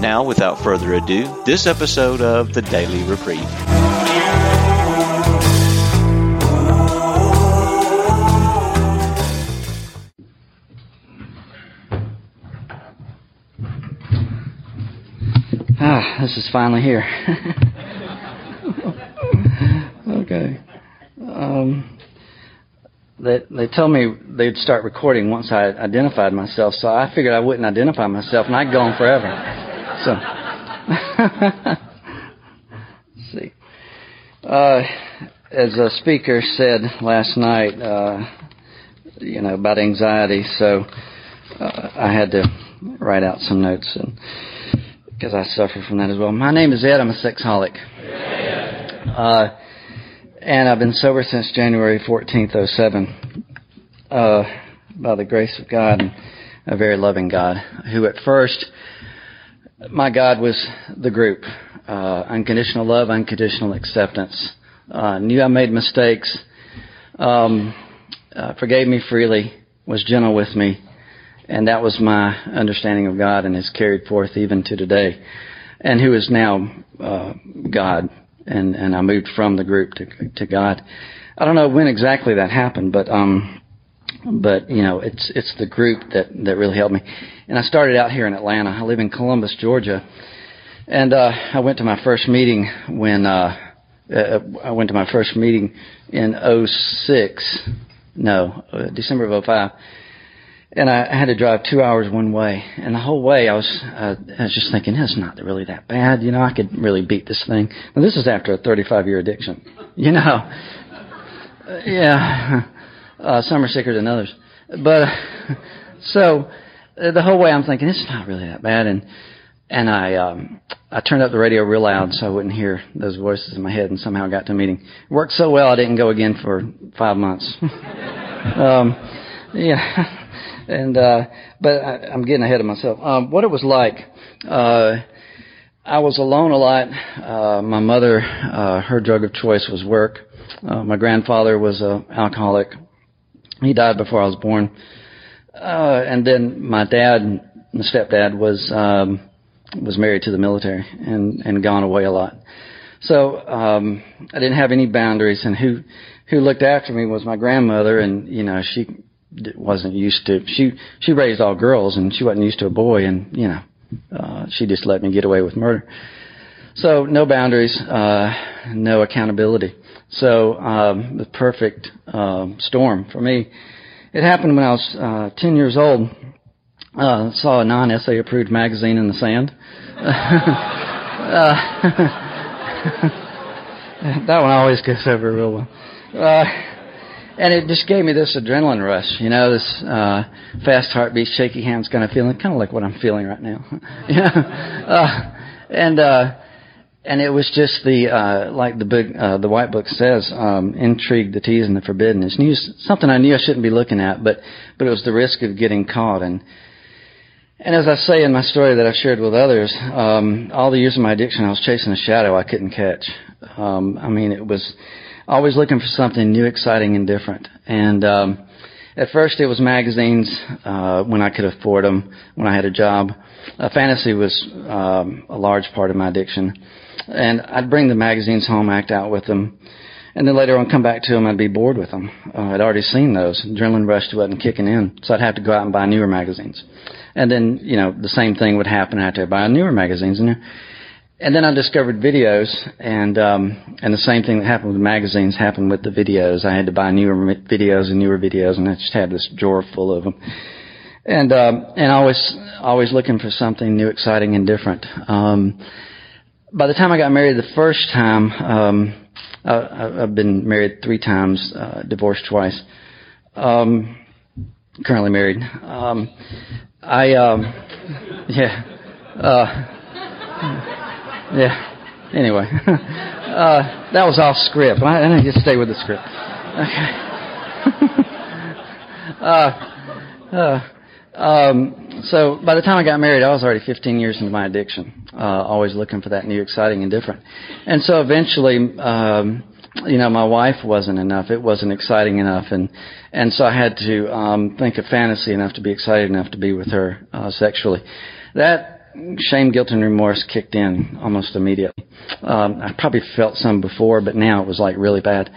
Now, without further ado, this episode of the Daily Reprieve. Ah, this is finally here. okay. Um, they they told me they'd start recording once I identified myself, so I figured I wouldn't identify myself and I'd go on forever. So, see. Uh, as a speaker said last night, uh, you know about anxiety, so uh, I had to write out some notes and because I suffer from that as well. My name is Ed. I'm a sexaholic. Uh, and I've been sober since January 14th, 07. Uh, by the grace of God and a very loving God, who at first, my God was the group. Uh, unconditional love, unconditional acceptance. Uh, knew I made mistakes, um, uh, forgave me freely, was gentle with me, and that was my understanding of God and is carried forth even to today. And who is now uh, God. And, and I moved from the group to, to God. I don't know when exactly that happened, but, um, but, you know, it's, it's the group that, that really helped me. And I started out here in Atlanta. I live in Columbus, Georgia. And, uh, I went to my first meeting when, uh, uh I went to my first meeting in 06. No, uh, December of 05 and I had to drive two hours one way. And the whole way, I was uh, I was just thinking, it's not really that bad. You know, I could really beat this thing. And this is after a 35 year addiction. You know, uh, yeah, uh, some are sicker than others. But so uh, the whole way, I'm thinking it's not really that bad. And and I um, I turned up the radio real loud so I wouldn't hear those voices in my head, and somehow got to a meeting. It worked so well, I didn't go again for five months. um, yeah and uh, but I, I'm getting ahead of myself. Um, what it was like, uh, I was alone a lot. Uh, my mother, uh, her drug of choice was work. Uh, my grandfather was a alcoholic. He died before I was born. Uh, and then my dad, my stepdad, was um, was married to the military and and gone away a lot. So um, I didn't have any boundaries, and who who looked after me was my grandmother, and you know she wasn't used to she she raised all girls and she wasn't used to a boy and you know uh she just let me get away with murder so no boundaries uh no accountability so um the perfect um storm for me. It happened when i was uh 10 years old. Uh saw a non SA approved magazine in the sand. Uh, that one always goes over real well. Uh and it just gave me this adrenaline rush, you know, this uh, fast heartbeat, shaky hands kind of feeling, kind of like what I'm feeling right now. yeah, uh, and uh, and it was just the uh, like the book, uh, the white book says, um, intrigue, the tease, and the forbidden. It's news, something I knew I shouldn't be looking at, but but it was the risk of getting caught and. And as I say in my story that I've shared with others, um, all the years of my addiction, I was chasing a shadow I couldn't catch. Um, I mean, it was always looking for something new, exciting, and different. And um, at first, it was magazines uh, when I could afford them, when I had a job. Uh, fantasy was um, a large part of my addiction, and I'd bring the magazines home, act out with them, and then later on come back to them. I'd be bored with them. Uh, I'd already seen those. Adrenaline rush wasn't kicking in, so I'd have to go out and buy newer magazines. And then, you know, the same thing would happen. I had to buy newer magazines, and and then I discovered videos, and um, and the same thing that happened with magazines happened with the videos. I had to buy newer videos and newer videos, and I just had this drawer full of them. And um, and always always looking for something new, exciting, and different. Um, by the time I got married the first time, um, I, I've been married three times, uh, divorced twice. Um, currently married. Um, I um, yeah. Uh, yeah. anyway, uh, that was off script. I, I stay with the script. Okay. uh, uh, um, so by the time I got married, I was already 15 years into my addiction, uh, always looking for that new, exciting, and different. And so eventually, um, you know, my wife wasn't enough. It wasn't exciting enough, and and so I had to um, think of fantasy enough to be excited enough to be with her uh, sexually. That shame, guilt, and remorse kicked in almost immediately. Um, I probably felt some before, but now it was like really bad.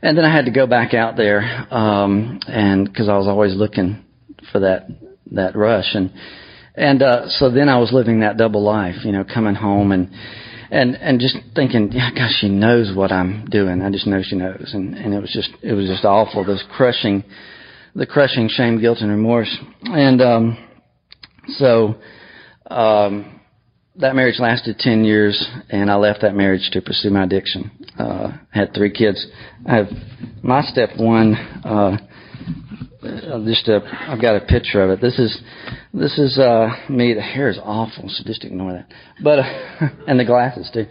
And then I had to go back out there, um, and because I was always looking for that that rush, and and uh, so then I was living that double life, you know, coming home and and and just thinking, yeah, gosh, she knows what I'm doing. I just know she knows, and and it was just it was just awful. This crushing, the crushing shame, guilt, and remorse, and um, so um, that marriage lasted ten years, and I left that marriage to pursue my addiction. Uh, had three kids. I have my step one. Uh, just a, I've got a picture of it. This is this is uh, me. The hair is awful, so just ignore that. But uh, and the glasses too.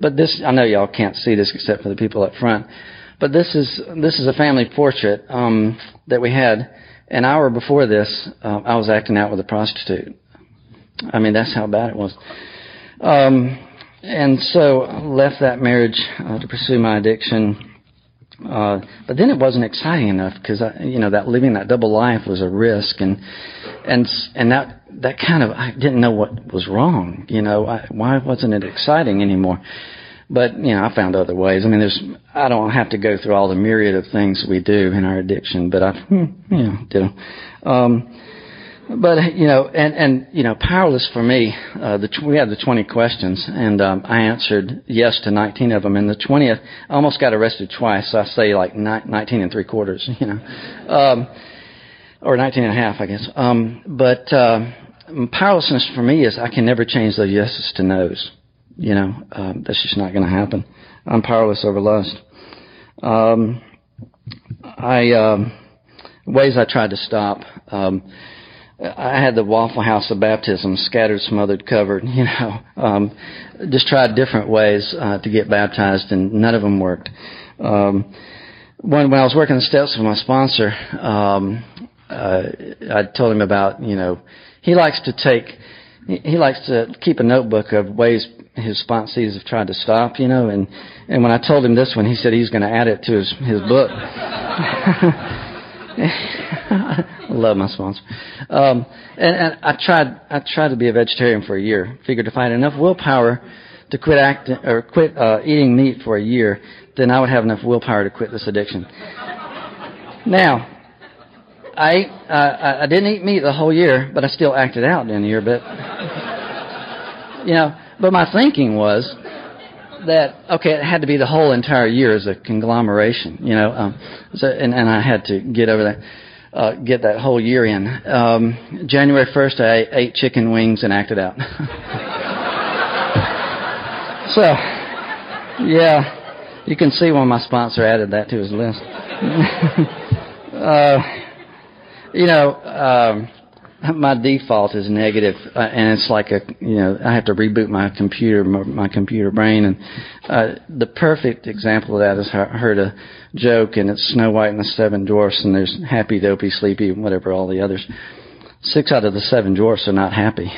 But this, I know y'all can't see this except for the people up front. But this is this is a family portrait um, that we had. An hour before this, uh, I was acting out with a prostitute. I mean, that's how bad it was. Um, and so I left that marriage uh, to pursue my addiction uh, but then it wasn't exciting enough because you know that living that double life was a risk, and and and that that kind of I didn't know what was wrong. You know, I, why wasn't it exciting anymore? But you know, I found other ways. I mean, there's I don't have to go through all the myriad of things we do in our addiction, but I, hmm, you know, did them. Um, but you know, and and you know, powerless for me. Uh, the we had the 20 questions, and um, I answered yes to 19 of them. And the 20th, I almost got arrested twice. So I say like 19 and three quarters, you know, um, or 19 and a half, I guess. Um, but uh, powerlessness for me is I can never change those yeses to nos. You know, um, that's just not going to happen. I'm powerless over lust. Um, I um, ways I tried to stop. Um, I had the Waffle House of baptism, scattered, smothered, covered. You know, um, just tried different ways uh, to get baptized, and none of them worked. Um, when when I was working the steps with my sponsor, um, uh, I told him about you know he likes to take he likes to keep a notebook of ways his sponsees have tried to stop, you know, and and when I told him this one, he said he's going to add it to his his book. Love my sponsor. Um, and, and I tried, I tried to be a vegetarian for a year. Figured if I had enough willpower to quit acting or quit uh, eating meat for a year, then I would have enough willpower to quit this addiction. now, I ate, uh, I didn't eat meat the whole year, but I still acted out in the year. But you know, but my thinking was that okay, it had to be the whole entire year as a conglomeration, you know. Um, so and, and I had to get over that, uh, get that whole year in. Um, January first, I ate chicken wings and acted out. so, yeah, you can see why my sponsor added that to his list. uh, you know. Um, my default is negative, uh, and it's like a you know I have to reboot my computer my, my computer brain and uh, the perfect example of that is I heard a joke and it's Snow White and the Seven Dwarfs and there's Happy Dopey Sleepy whatever all the others. Six out of the seven dwarfs are not happy.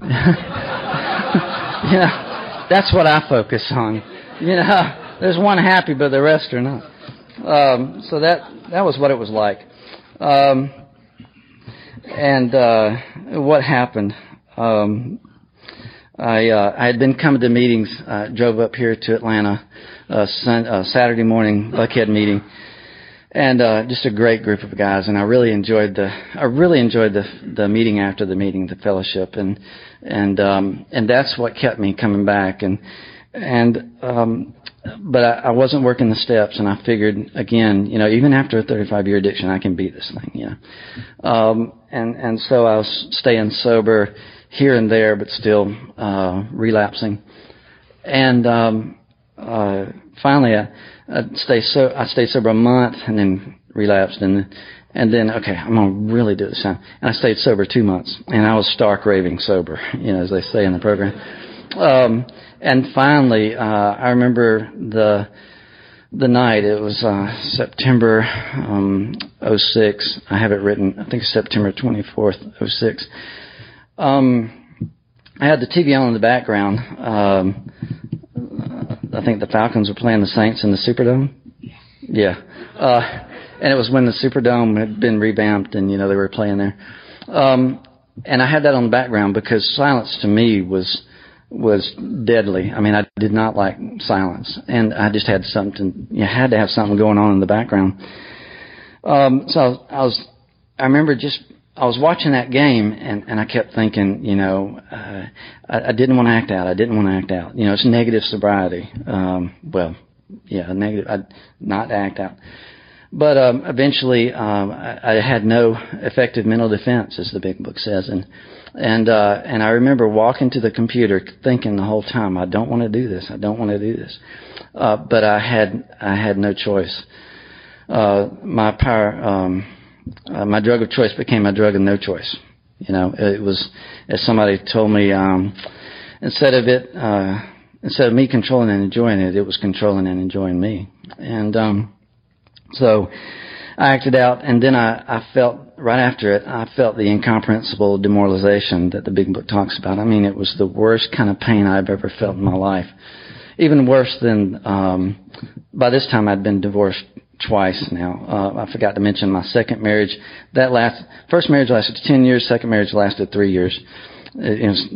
Yeah that's what I focus on. You know there's one happy but the rest are not. Um, so that that was what it was like. Um, and uh, what happened? Um, I uh, I had been coming to meetings. Uh, drove up here to Atlanta, uh, sun, uh, Saturday morning Buckhead meeting, and uh, just a great group of guys. And I really enjoyed the I really enjoyed the the meeting after the meeting, the fellowship, and and um, and that's what kept me coming back. And and um, but I, I wasn't working the steps, and I figured again, you know, even after a 35 year addiction, I can beat this thing, you know. Um, and and so I was staying sober here and there, but still uh, relapsing. And um, uh, finally, I, I stayed so I stayed sober a month, and then relapsed, and and then okay, I'm gonna really do this time. And I stayed sober two months, and I was stark raving sober, you know, as they say in the program. Um, and finally, uh, I remember the the night. It was uh, September um, 06. I have it written. I think September 24th, 06. Um, I had the TV on in the background. Um, I think the Falcons were playing the Saints in the Superdome. Yeah. Uh, and it was when the Superdome had been revamped and, you know, they were playing there. Um, and I had that on the background because silence to me was, was deadly. I mean, I did not like silence and I just had something, you had to have something going on in the background. Um, so I was, I remember just I was watching that game and, and I kept thinking, you know, uh, I, I didn't want to act out. I didn't want to act out. You know, it's negative sobriety. Um, well, yeah, negative, I, not act out. But um, eventually, um, I, I had no effective mental defense, as the big book says, and and uh, and I remember walking to the computer, thinking the whole time, I don't want to do this. I don't want to do this. Uh, but I had I had no choice. Uh, my power. Um, uh, my drug of choice became my drug of no choice. You know, it was as somebody told me. Um, instead of it, uh, instead of me controlling and enjoying it, it was controlling and enjoying me. And um, so I acted out, and then I, I felt right after it, I felt the incomprehensible demoralization that the big book talks about. I mean, it was the worst kind of pain I've ever felt in my life. Even worse than um, by this time I'd been divorced twice now. Uh, I forgot to mention my second marriage. That last first marriage lasted ten years. Second marriage lasted three years. It, was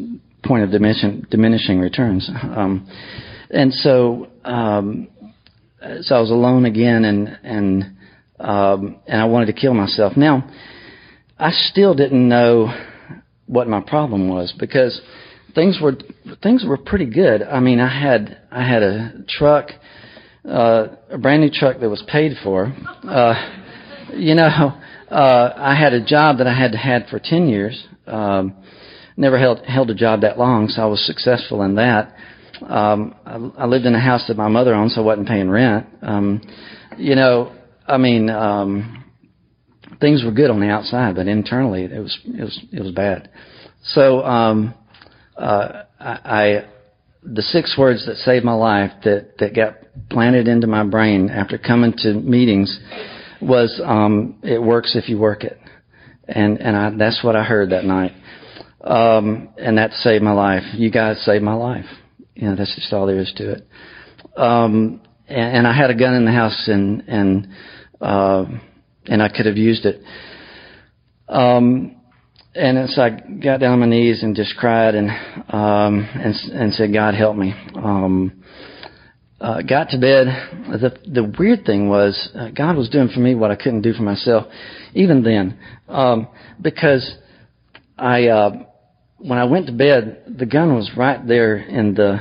point of diminishing, diminishing returns. Um, and so, um, so I was alone again, and and um, and I wanted to kill myself. Now, I still didn't know what my problem was because things were things were pretty good. I mean, I had I had a truck uh, a brand new truck that was paid for. Uh, you know, uh, I had a job that I had had for 10 years. Um, never held, held a job that long, so I was successful in that. Um, I, I lived in a house that my mother owned, so I wasn't paying rent. Um, you know, I mean, um, things were good on the outside, but internally it was it was it was bad. So um, uh, I, I the six words that saved my life that that got planted into my brain after coming to meetings was um, "It works if you work it," and and I, that's what I heard that night, um, and that saved my life. You guys saved my life. You know, that's just all there is to it. Um, and, and I had a gun in the house, and and uh, and I could have used it. Um, and so I got down on my knees and just cried and um, and and said, God help me. Um, uh, got to bed. The the weird thing was uh, God was doing for me what I couldn't do for myself, even then, um, because I uh, when I went to bed, the gun was right there in the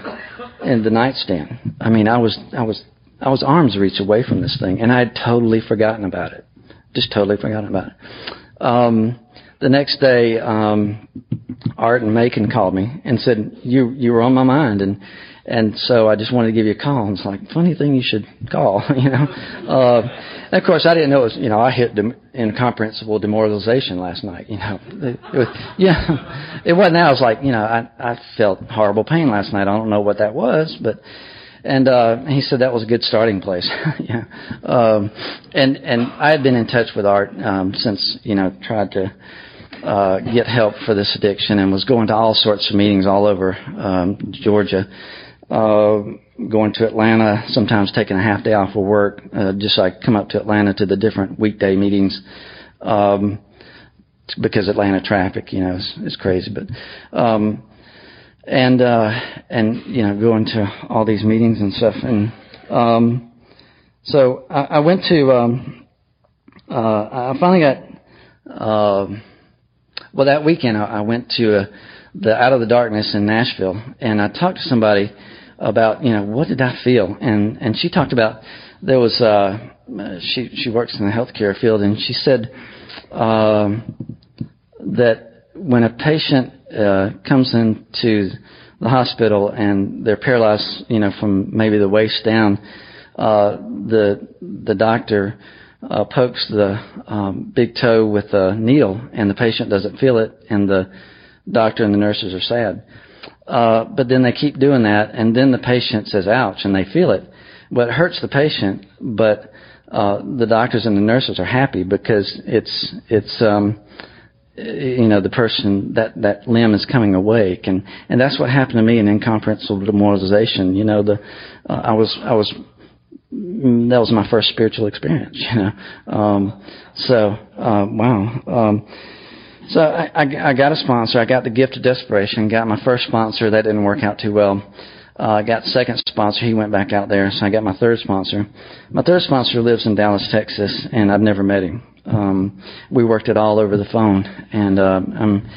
in the nightstand. I mean, I was I was I was arms reach away from this thing, and I had totally forgotten about it. Just totally forgotten about it. Um, the next day, um, Art and Macon called me and said you you were on my mind, and and so I just wanted to give you a call. And it's like funny thing you should call, you know. Uh, and of course, I didn't know it was you know I hit dem- incomprehensible demoralization last night. You know, it, was, yeah, it wasn't. That. I was like you know I I felt horrible pain last night. I don't know what that was, but and uh he said that was a good starting place yeah um and and i had been in touch with art um since you know tried to uh, get help for this addiction and was going to all sorts of meetings all over um, Georgia. Uh, going to Atlanta, sometimes taking a half day off of work, uh, just I come up to Atlanta to the different weekday meetings. Um, because Atlanta traffic, you know, is, is crazy, but, um, and, uh, and, you know, going to all these meetings and stuff. And, um, so I, I went to, um, uh, I finally got, uh, well, that weekend I, I went to uh, the Out of the Darkness in Nashville, and I talked to somebody about you know what did I feel, and and she talked about there was uh, she she works in the healthcare field, and she said um, that when a patient uh, comes into the hospital and they're paralyzed, you know, from maybe the waist down, uh, the the doctor uh, pokes the um, big toe with a needle and the patient doesn't feel it and the doctor and the nurses are sad. Uh, but then they keep doing that, and then the patient says, "Ouch," and they feel it. But it hurts the patient, but uh, the doctors and the nurses are happy because it's it's um, you know the person that that limb is coming awake, and and that's what happened to me in incomprehensible demoralization. You know, the uh, I was I was that was my first spiritual experience. You know, um, so uh, wow. Um, so I, I, I got a sponsor. I got the gift of desperation. Got my first sponsor. That didn't work out too well. Uh, I got second sponsor. He went back out there. So I got my third sponsor. My third sponsor lives in Dallas, Texas, and I've never met him. Um, we worked it all over the phone, and uh, um,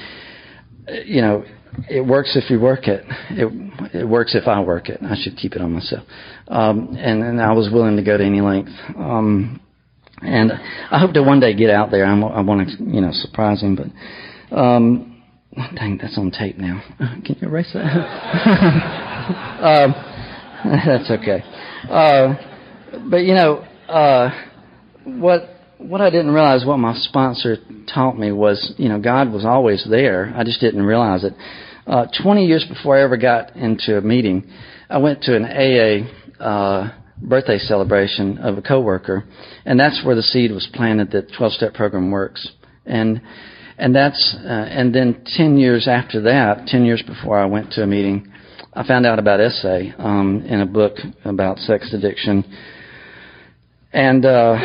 you know, it works if you work it. It it works if I work it. I should keep it on myself. Um, and and I was willing to go to any length. Um, and I hope to one day get out there. I'm, I want to, you know, surprise him. But, um, dang, that's on tape now. Can you erase that? um, that's okay. Uh, but you know, uh, what what I didn't realize, what my sponsor taught me was, you know, God was always there. I just didn't realize it. Uh, 20 years before I ever got into a meeting, I went to an AA uh, birthday celebration of a coworker, and that's where the seed was planted that 12-step program works. And and that's uh, and then 10 years after that, 10 years before I went to a meeting, I found out about SA um, in a book about sex addiction, and uh,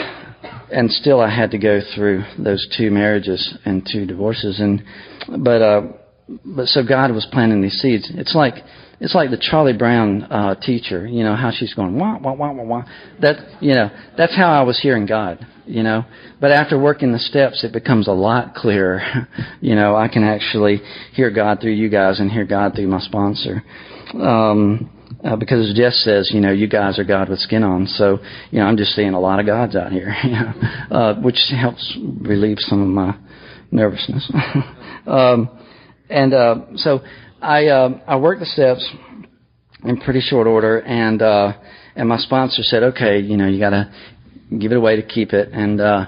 and still I had to go through those two marriages and two divorces, and but uh, but so God was planting these seeds. It's like it's like the Charlie Brown uh, teacher, you know, how she's going wah wah wah wah wah. That you know, that's how I was hearing God, you know. But after working the steps, it becomes a lot clearer. you know, I can actually hear God through you guys and hear God through my sponsor. Um, uh, because Jess says, you know, you guys are God with skin on. So, you know, I'm just seeing a lot of gods out here, you know, uh, which helps relieve some of my nervousness. um, and uh, so I uh, I worked the steps in pretty short order, and uh, and my sponsor said, okay, you know, you got to give it away to keep it, and uh,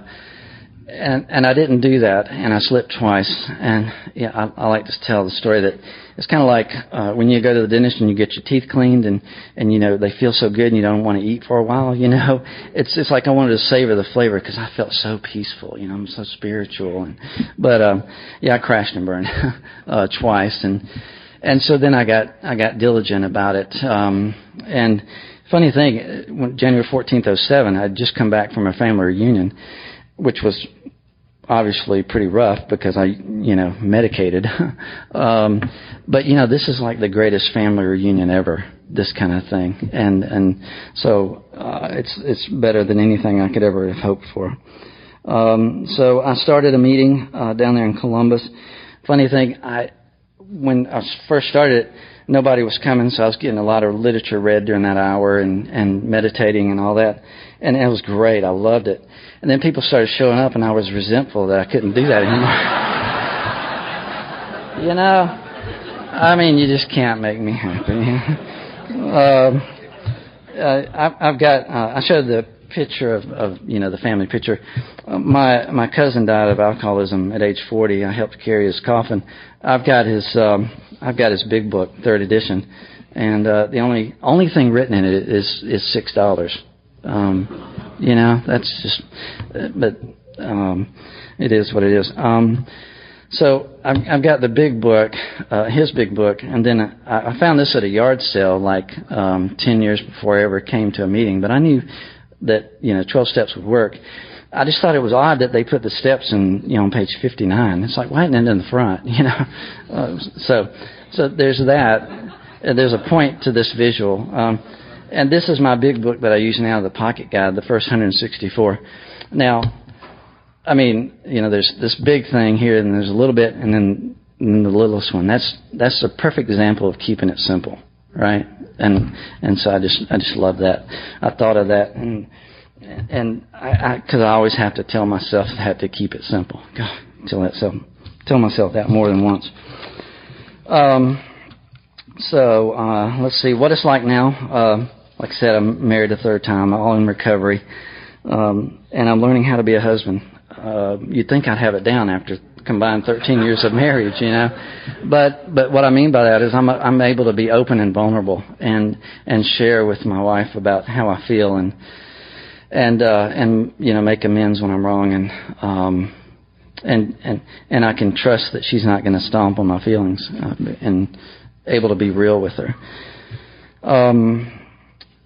and and I didn't do that, and I slipped twice, and yeah, I, I like to tell the story that it's kind of like uh, when you go to the dentist and you get your teeth cleaned, and and you know they feel so good, and you don't want to eat for a while, you know, it's it's like I wanted to savor the flavor because I felt so peaceful, you know, I'm so spiritual, and but um, yeah, I crashed and burned uh, twice, and and so then I got I got diligent about it. Um, and funny thing, when January 14th, 07, I'd just come back from a family reunion, which was obviously pretty rough because I, you know, medicated. um, but you know, this is like the greatest family reunion ever. This kind of thing, and and so uh, it's it's better than anything I could ever have hoped for. Um, so I started a meeting uh, down there in Columbus. Funny thing, I when I first started, nobody was coming, so I was getting a lot of literature read during that hour and and meditating and all that, and it was great. I loved it. And then people started showing up, and I was resentful that I couldn't do that anymore. you know, I mean, you just can't make me happy. um, uh, I, I've got. Uh, I showed the picture of, of you know the family picture. Uh, my my cousin died of alcoholism at age 40. I helped carry his coffin. I've got his um, I've got his big book, third edition, and uh, the only only thing written in it is is six dollars. Um, you know that's just, uh, but um, it is what it is. Um, so I've, I've got the big book, uh, his big book, and then I, I found this at a yard sale like um, ten years before I ever came to a meeting. But I knew that you know 12 steps would work. I just thought it was odd that they put the steps in you know on page 59. It's like why isn't it in the front? You know, uh, so so there's that. And there's a point to this visual. Um, and this is my big book that I use now, the Pocket Guide, the first 164. Now, I mean, you know, there's this big thing here, and there's a little bit, and then, and then the littlest one. That's that's a perfect example of keeping it simple, right? and and so I just I just love that. I thought of that and and I because I, I always have to tell myself that to keep it simple. God, tell that so tell myself that more than once. Um, so uh, let's see what it's like now. Uh, like I said, I'm married a third time, all in recovery, um, and I'm learning how to be a husband. Uh, you'd think I'd have it down after combined 13 years of marriage, you know. But but what I mean by that is I'm I'm able to be open and vulnerable and and share with my wife about how I feel and and uh, and you know make amends when I'm wrong and um, and and and I can trust that she's not going to stomp on my feelings uh, and able to be real with her. Um,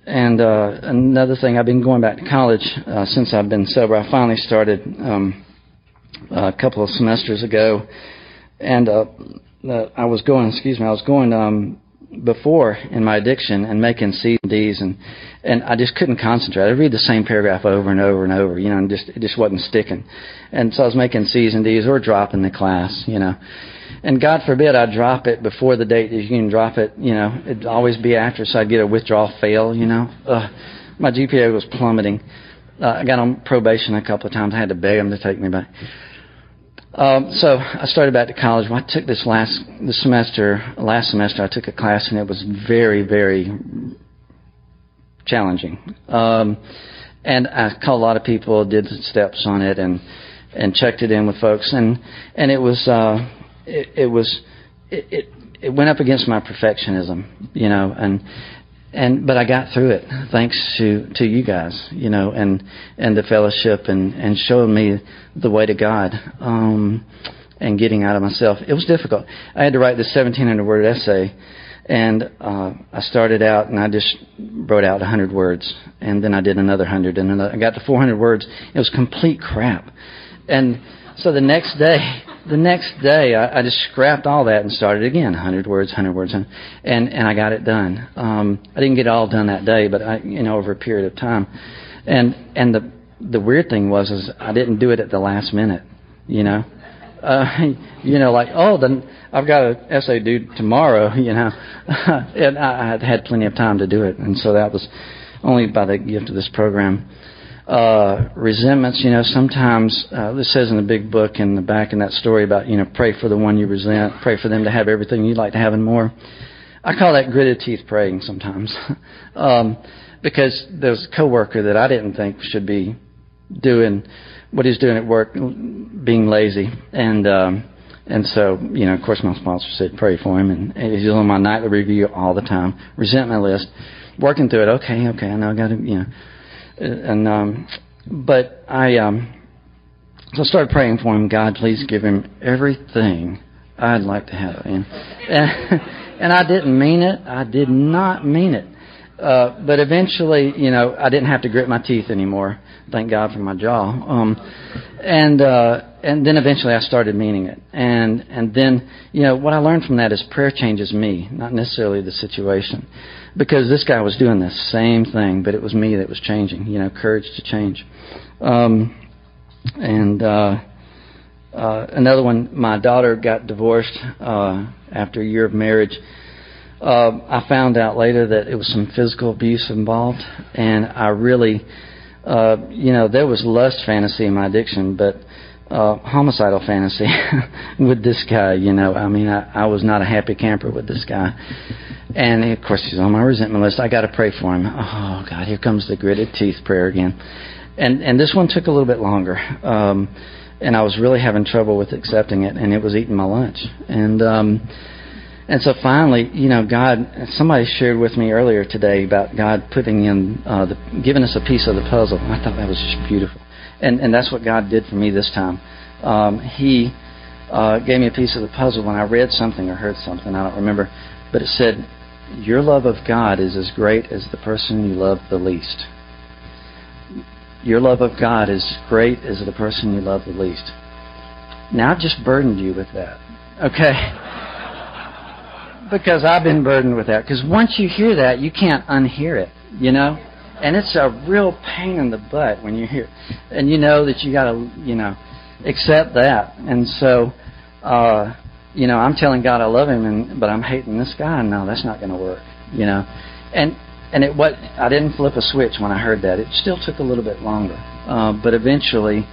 and uh, another thing, I've been going back to college uh, since I've been sober. I finally started um, a couple of semesters ago, and uh, I was going. Excuse me, I was going um, before in my addiction and making C's and D's, and and I just couldn't concentrate. I read the same paragraph over and over and over, you know, and just it just wasn't sticking. And so I was making C's and D's or dropping the class, you know. And God forbid I drop it before the date that you can drop it, you know, it'd always be after, so I'd get a withdrawal fail, you know. Ugh, my GPA was plummeting. Uh, I got on probation a couple of times. I had to beg them to take me back. Um, so I started back to college. Well, I took this last this semester, last semester, I took a class and it was very, very challenging. Um, and I called a lot of people, did steps on it, and and checked it in with folks, and and it was uh, it, it was it, it it went up against my perfectionism, you know, and and but I got through it thanks to to you guys, you know, and and the fellowship and and showing me the way to God. Um, and getting out of myself. It was difficult. I had to write this 1700 word essay, and uh, I started out and I just wrote out 100 words, and then I did another 100, and then I got to 400 words. It was complete crap, and so the next day, the next day, I, I just scrapped all that and started again. 100 words, 100 words, and and I got it done. Um, I didn't get it all done that day, but I, you know, over a period of time. And and the the weird thing was is I didn't do it at the last minute. You know, uh, you know, like oh, then I've got an essay due tomorrow. You know, and I, I had plenty of time to do it, and so that was only by the gift of this program uh, resentments. You know, sometimes uh, this says in the big book in the back in that story about you know pray for the one you resent, pray for them to have everything you'd like to have and more. I call that gritted teeth praying sometimes, um, because there's a coworker that I didn't think should be doing what he's doing at work, being lazy, and um, and so you know, of course, my sponsor said pray for him, and he's on my nightly review all the time, resentment list, working through it. Okay, okay, I know I got to you know and um, but I um, so I started praying for him. God, please give him everything I'd like to have, and and, and I didn't mean it. I did not mean it. Uh, but eventually, you know, I didn't have to grit my teeth anymore. Thank God for my jaw. Um, and uh, and then eventually, I started meaning it. And and then, you know, what I learned from that is prayer changes me, not necessarily the situation because this guy was doing the same thing, but it was me that was changing. You know, courage to change. Um, and uh, uh, another one, my daughter got divorced uh, after a year of marriage. Uh, I found out later that it was some physical abuse involved, and I really, uh, you know, there was lust fantasy in my addiction, but uh, homicidal fantasy with this guy. You know, I mean, I, I was not a happy camper with this guy, and of course he's on my resentment list. I got to pray for him. Oh God, here comes the gritted teeth prayer again, and and this one took a little bit longer, um, and I was really having trouble with accepting it, and it was eating my lunch, and. um and so finally, you know, God, somebody shared with me earlier today about God putting in, uh, the, giving us a piece of the puzzle. I thought that was just beautiful and and that's what God did for me this time. Um, he uh, gave me a piece of the puzzle when I read something or heard something. I don't remember, but it said, "Your love of God is as great as the person you love the least." Your love of God is great as the person you love the least. Now I've just burdened you with that, okay? because I've been burdened with that. Because once you hear that, you can't unhear it. You know and it's a real pain in the butt when you hear, and you know that you got to, you know, accept that. And so, uh, you know, I'm telling God I love Him, and but I'm hating this guy. And no, that's not going to work. You know, and and it what I didn't flip a switch when I heard that. It still took a little bit longer, uh, but eventually,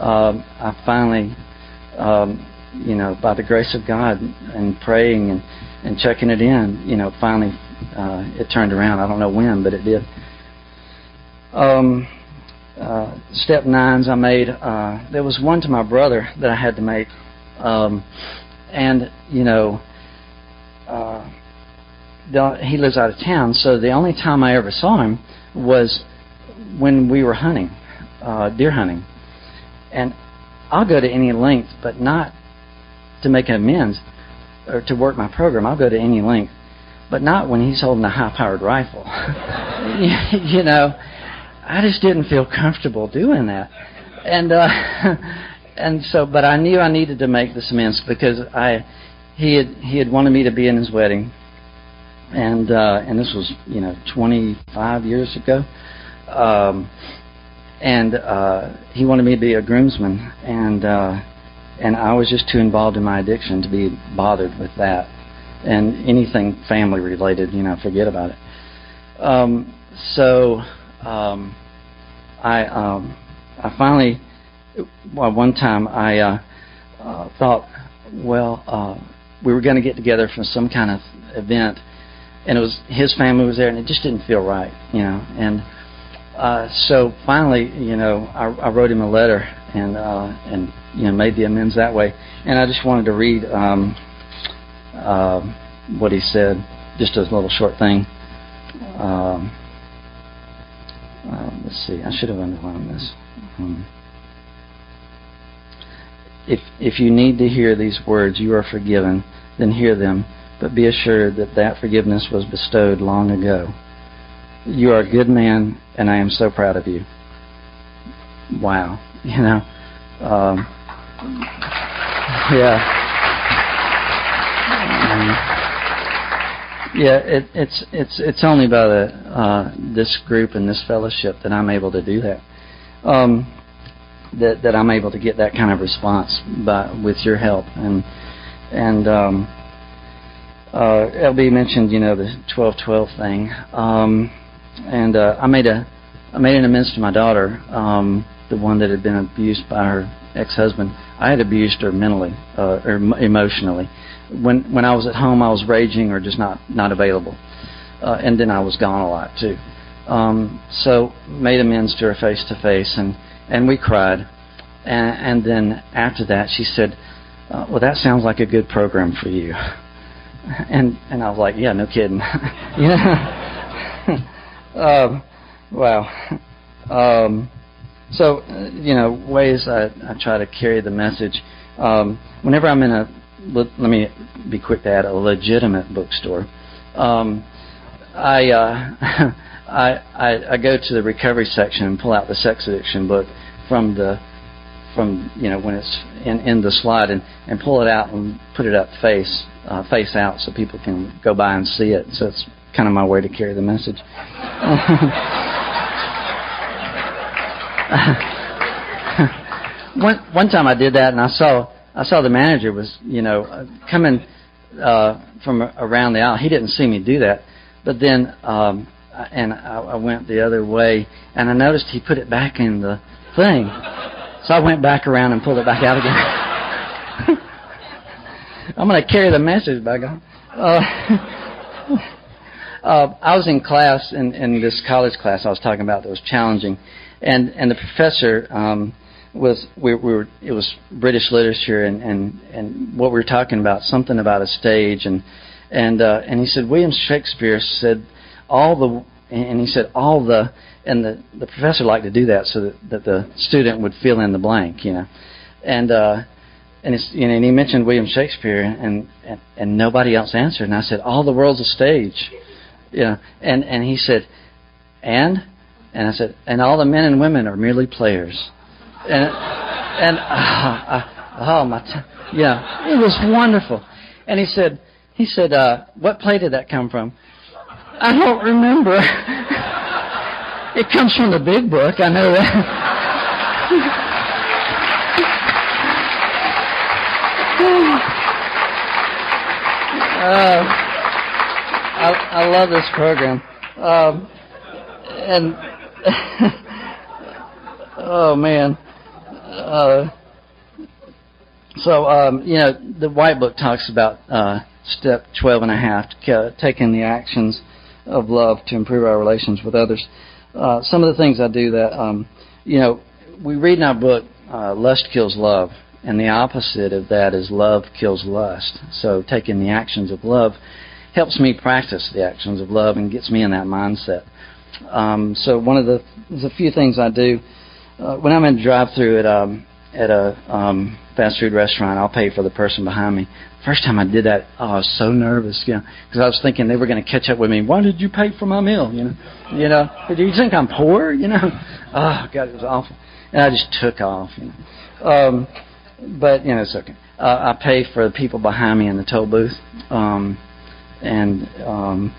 um, I finally, um, you know, by the grace of God and praying and and checking it in, you know, finally uh, it turned around. I don't know when, but it did. Um, uh, step nines I made. Uh, there was one to my brother that I had to make, Um, and you know, uh, he lives out of town, so the only time I ever saw him was when we were hunting, uh, deer hunting. And I'll go to any length, but not to make amends or to work my program. I'll go to any length, but not when he's holding a high-powered rifle. you know, I just didn't feel comfortable doing that, and uh, and so, but I knew I needed to make this amends because I he had he had wanted me to be in his wedding, and uh, and this was you know 25 years ago. Um, and uh, he wanted me to be a groomsman, and uh, and I was just too involved in my addiction to be bothered with that, and anything family related, you know, forget about it. Um, so um, I um, I finally, well, one time I uh, uh, thought, well, uh, we were going to get together for some kind of event, and it was his family was there, and it just didn't feel right, you know, and uh, so finally, you know, I, I wrote him a letter and uh, and you know made the amends that way. And I just wanted to read um, uh, what he said, just a little short thing. Um, uh, let's see, I should have underlined this. Um, if if you need to hear these words, you are forgiven. Then hear them, but be assured that that forgiveness was bestowed long ago. You are a good man, and I am so proud of you. Wow. You know, um, yeah. Um, yeah, it, it's it's it's only by the uh, this group and this fellowship that I'm able to do that. Um, that that I'm able to get that kind of response by with your help and and um, uh, LB mentioned you know the 12-12 thing. Um, and uh, I made a I made an amends to my daughter, um, the one that had been abused by her ex-husband. I had abused her mentally uh, or emotionally. When when I was at home, I was raging or just not not available, uh, and then I was gone a lot too. Um, so made amends to her face to face, and and we cried, and, and then after that, she said, uh, "Well, that sounds like a good program for you." And and I was like, "Yeah, no kidding." yeah. Um, wow. Um, so, uh, you know, ways I, I try to carry the message. Um, whenever I'm in a, let, let, me be quick to add, a legitimate bookstore, um, I, uh, I, I, I go to the recovery section and pull out the sex addiction book from the from you know when it's in, in the slide and, and pull it out and put it up face uh, face out so people can go by and see it. So it's kind of my way to carry the message. one one time I did that, and I saw I saw the manager was you know coming uh, from around the aisle. He didn't see me do that, but then um, and I, I went the other way, and I noticed he put it back in the thing. So I went back around and pulled it back out again. I'm going to carry the message back on. Uh, uh, I was in class in, in this college class I was talking about that was challenging, and and the professor um, was we, we were it was British literature and and and what we were talking about something about a stage. And and uh, and he said William Shakespeare said all the and he said all the and the the professor liked to do that so that, that the student would fill in the blank you know. And uh and it's you know and he mentioned William Shakespeare and and, and nobody else answered. And I said all the world's a stage. Know, and and he said, and? And I said, and all the men and women are merely players, and and uh, uh, oh my, t- yeah, it was wonderful. And he said, he said, uh, what play did that come from? I don't remember. it comes from the big book. I know that. uh, I, I love this program. Um, and oh man, uh, so um, you know the White Book talks about uh, step twelve and a half, taking the actions of love to improve our relations with others. Uh, some of the things I do that um, you know we read in our book uh, "Lust Kills Love," And the opposite of that is love kills lust. So taking the actions of love helps me practice the actions of love and gets me in that mindset. Um, so one of the a few things I do uh, when I'm in drive-through at um, at a um, fast food restaurant. I'll pay for the person behind me. First time I did that, oh, I was so nervous, you know, because I was thinking they were going to catch up with me. Why did you pay for my meal? You know, you know, do you think I'm poor? You know, oh God, it was awful, and I just took off. You know, um, but you know, it's okay. Uh, I pay for the people behind me in the toll booth, um, and um,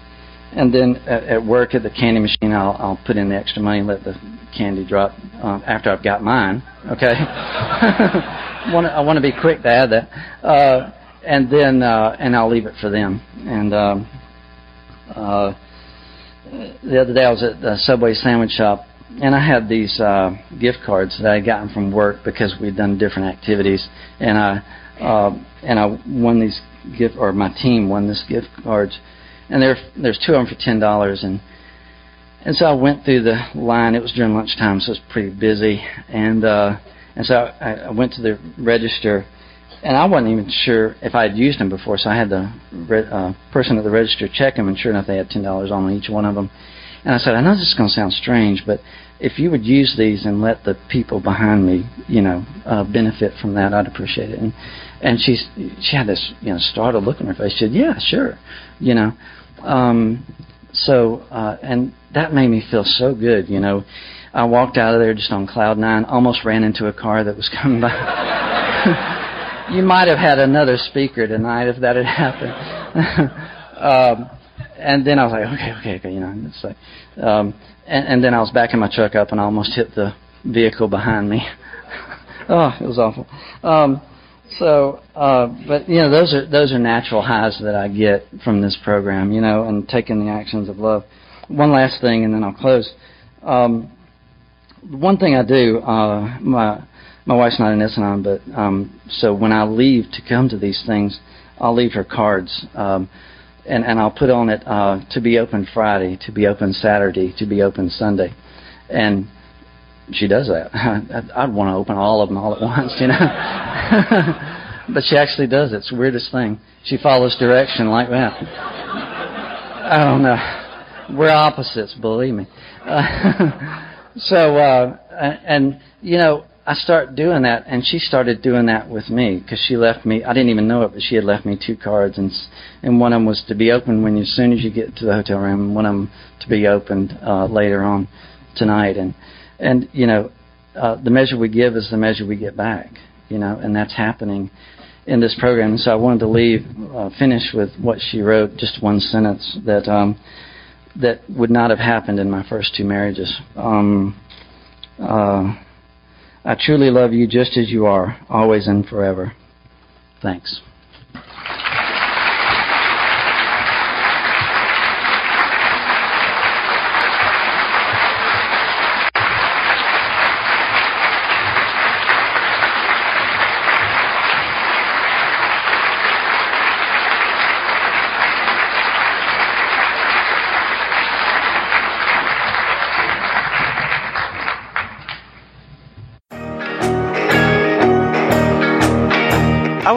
and then at, at work at the candy machine, I'll, I'll put in the extra money, and let the candy drop um, after I've got mine. Okay, I want to be quick to add that, uh, and then uh, and I'll leave it for them. And um, uh, the other day I was at the Subway sandwich shop, and I had these uh, gift cards that I had gotten from work because we'd done different activities, and I uh, and I won these gift or my team won this gift cards and there there's two of them for ten dollars and and so I went through the line. It was during lunchtime, so it was pretty busy. And uh, and so I, I went to the register, and I wasn't even sure if I had used them before. So I had the re- uh, person at the register check them, and sure enough, they had ten dollars on each one of them. And I said, I know this is going to sound strange, but if you would use these and let the people behind me, you know, uh, benefit from that, I'd appreciate it. And and she's she had this you know startled look on her face. She said, Yeah, sure, you know. Um, so uh, and that made me feel so good, you know. I walked out of there just on cloud nine, almost ran into a car that was coming by. you might have had another speaker tonight if that had happened. um, and then I was like, okay, okay, okay, you know, it's like, um, and, and then I was backing my truck up and I almost hit the vehicle behind me. oh, it was awful. Um, so, uh, but you know, those are those are natural highs that I get from this program, you know, and taking the actions of love. One last thing, and then I'll close. Um, one thing I do, uh, my my wife's not in S-Anon, but um, so when I leave to come to these things, I'll leave her cards, um, and and I'll put on it uh, to be open Friday, to be open Saturday, to be open Sunday, and she does that. I'd, I'd want to open all of them all at once, you know. but she actually does. It's the weirdest thing. She follows direction like that. I don't know. We're opposites, believe me. Uh, so, uh, and you know, I start doing that, and she started doing that with me because she left me. I didn't even know it, but she had left me two cards, and and one of them was to be opened when as soon as you get to the hotel room, and one of them to be opened uh, later on tonight, and and you know, uh, the measure we give is the measure we get back. You know, and that's happening in this program. So I wanted to leave, uh, finish with what she wrote, just one sentence that um, that would not have happened in my first two marriages. Um, uh, I truly love you just as you are, always and forever. Thanks.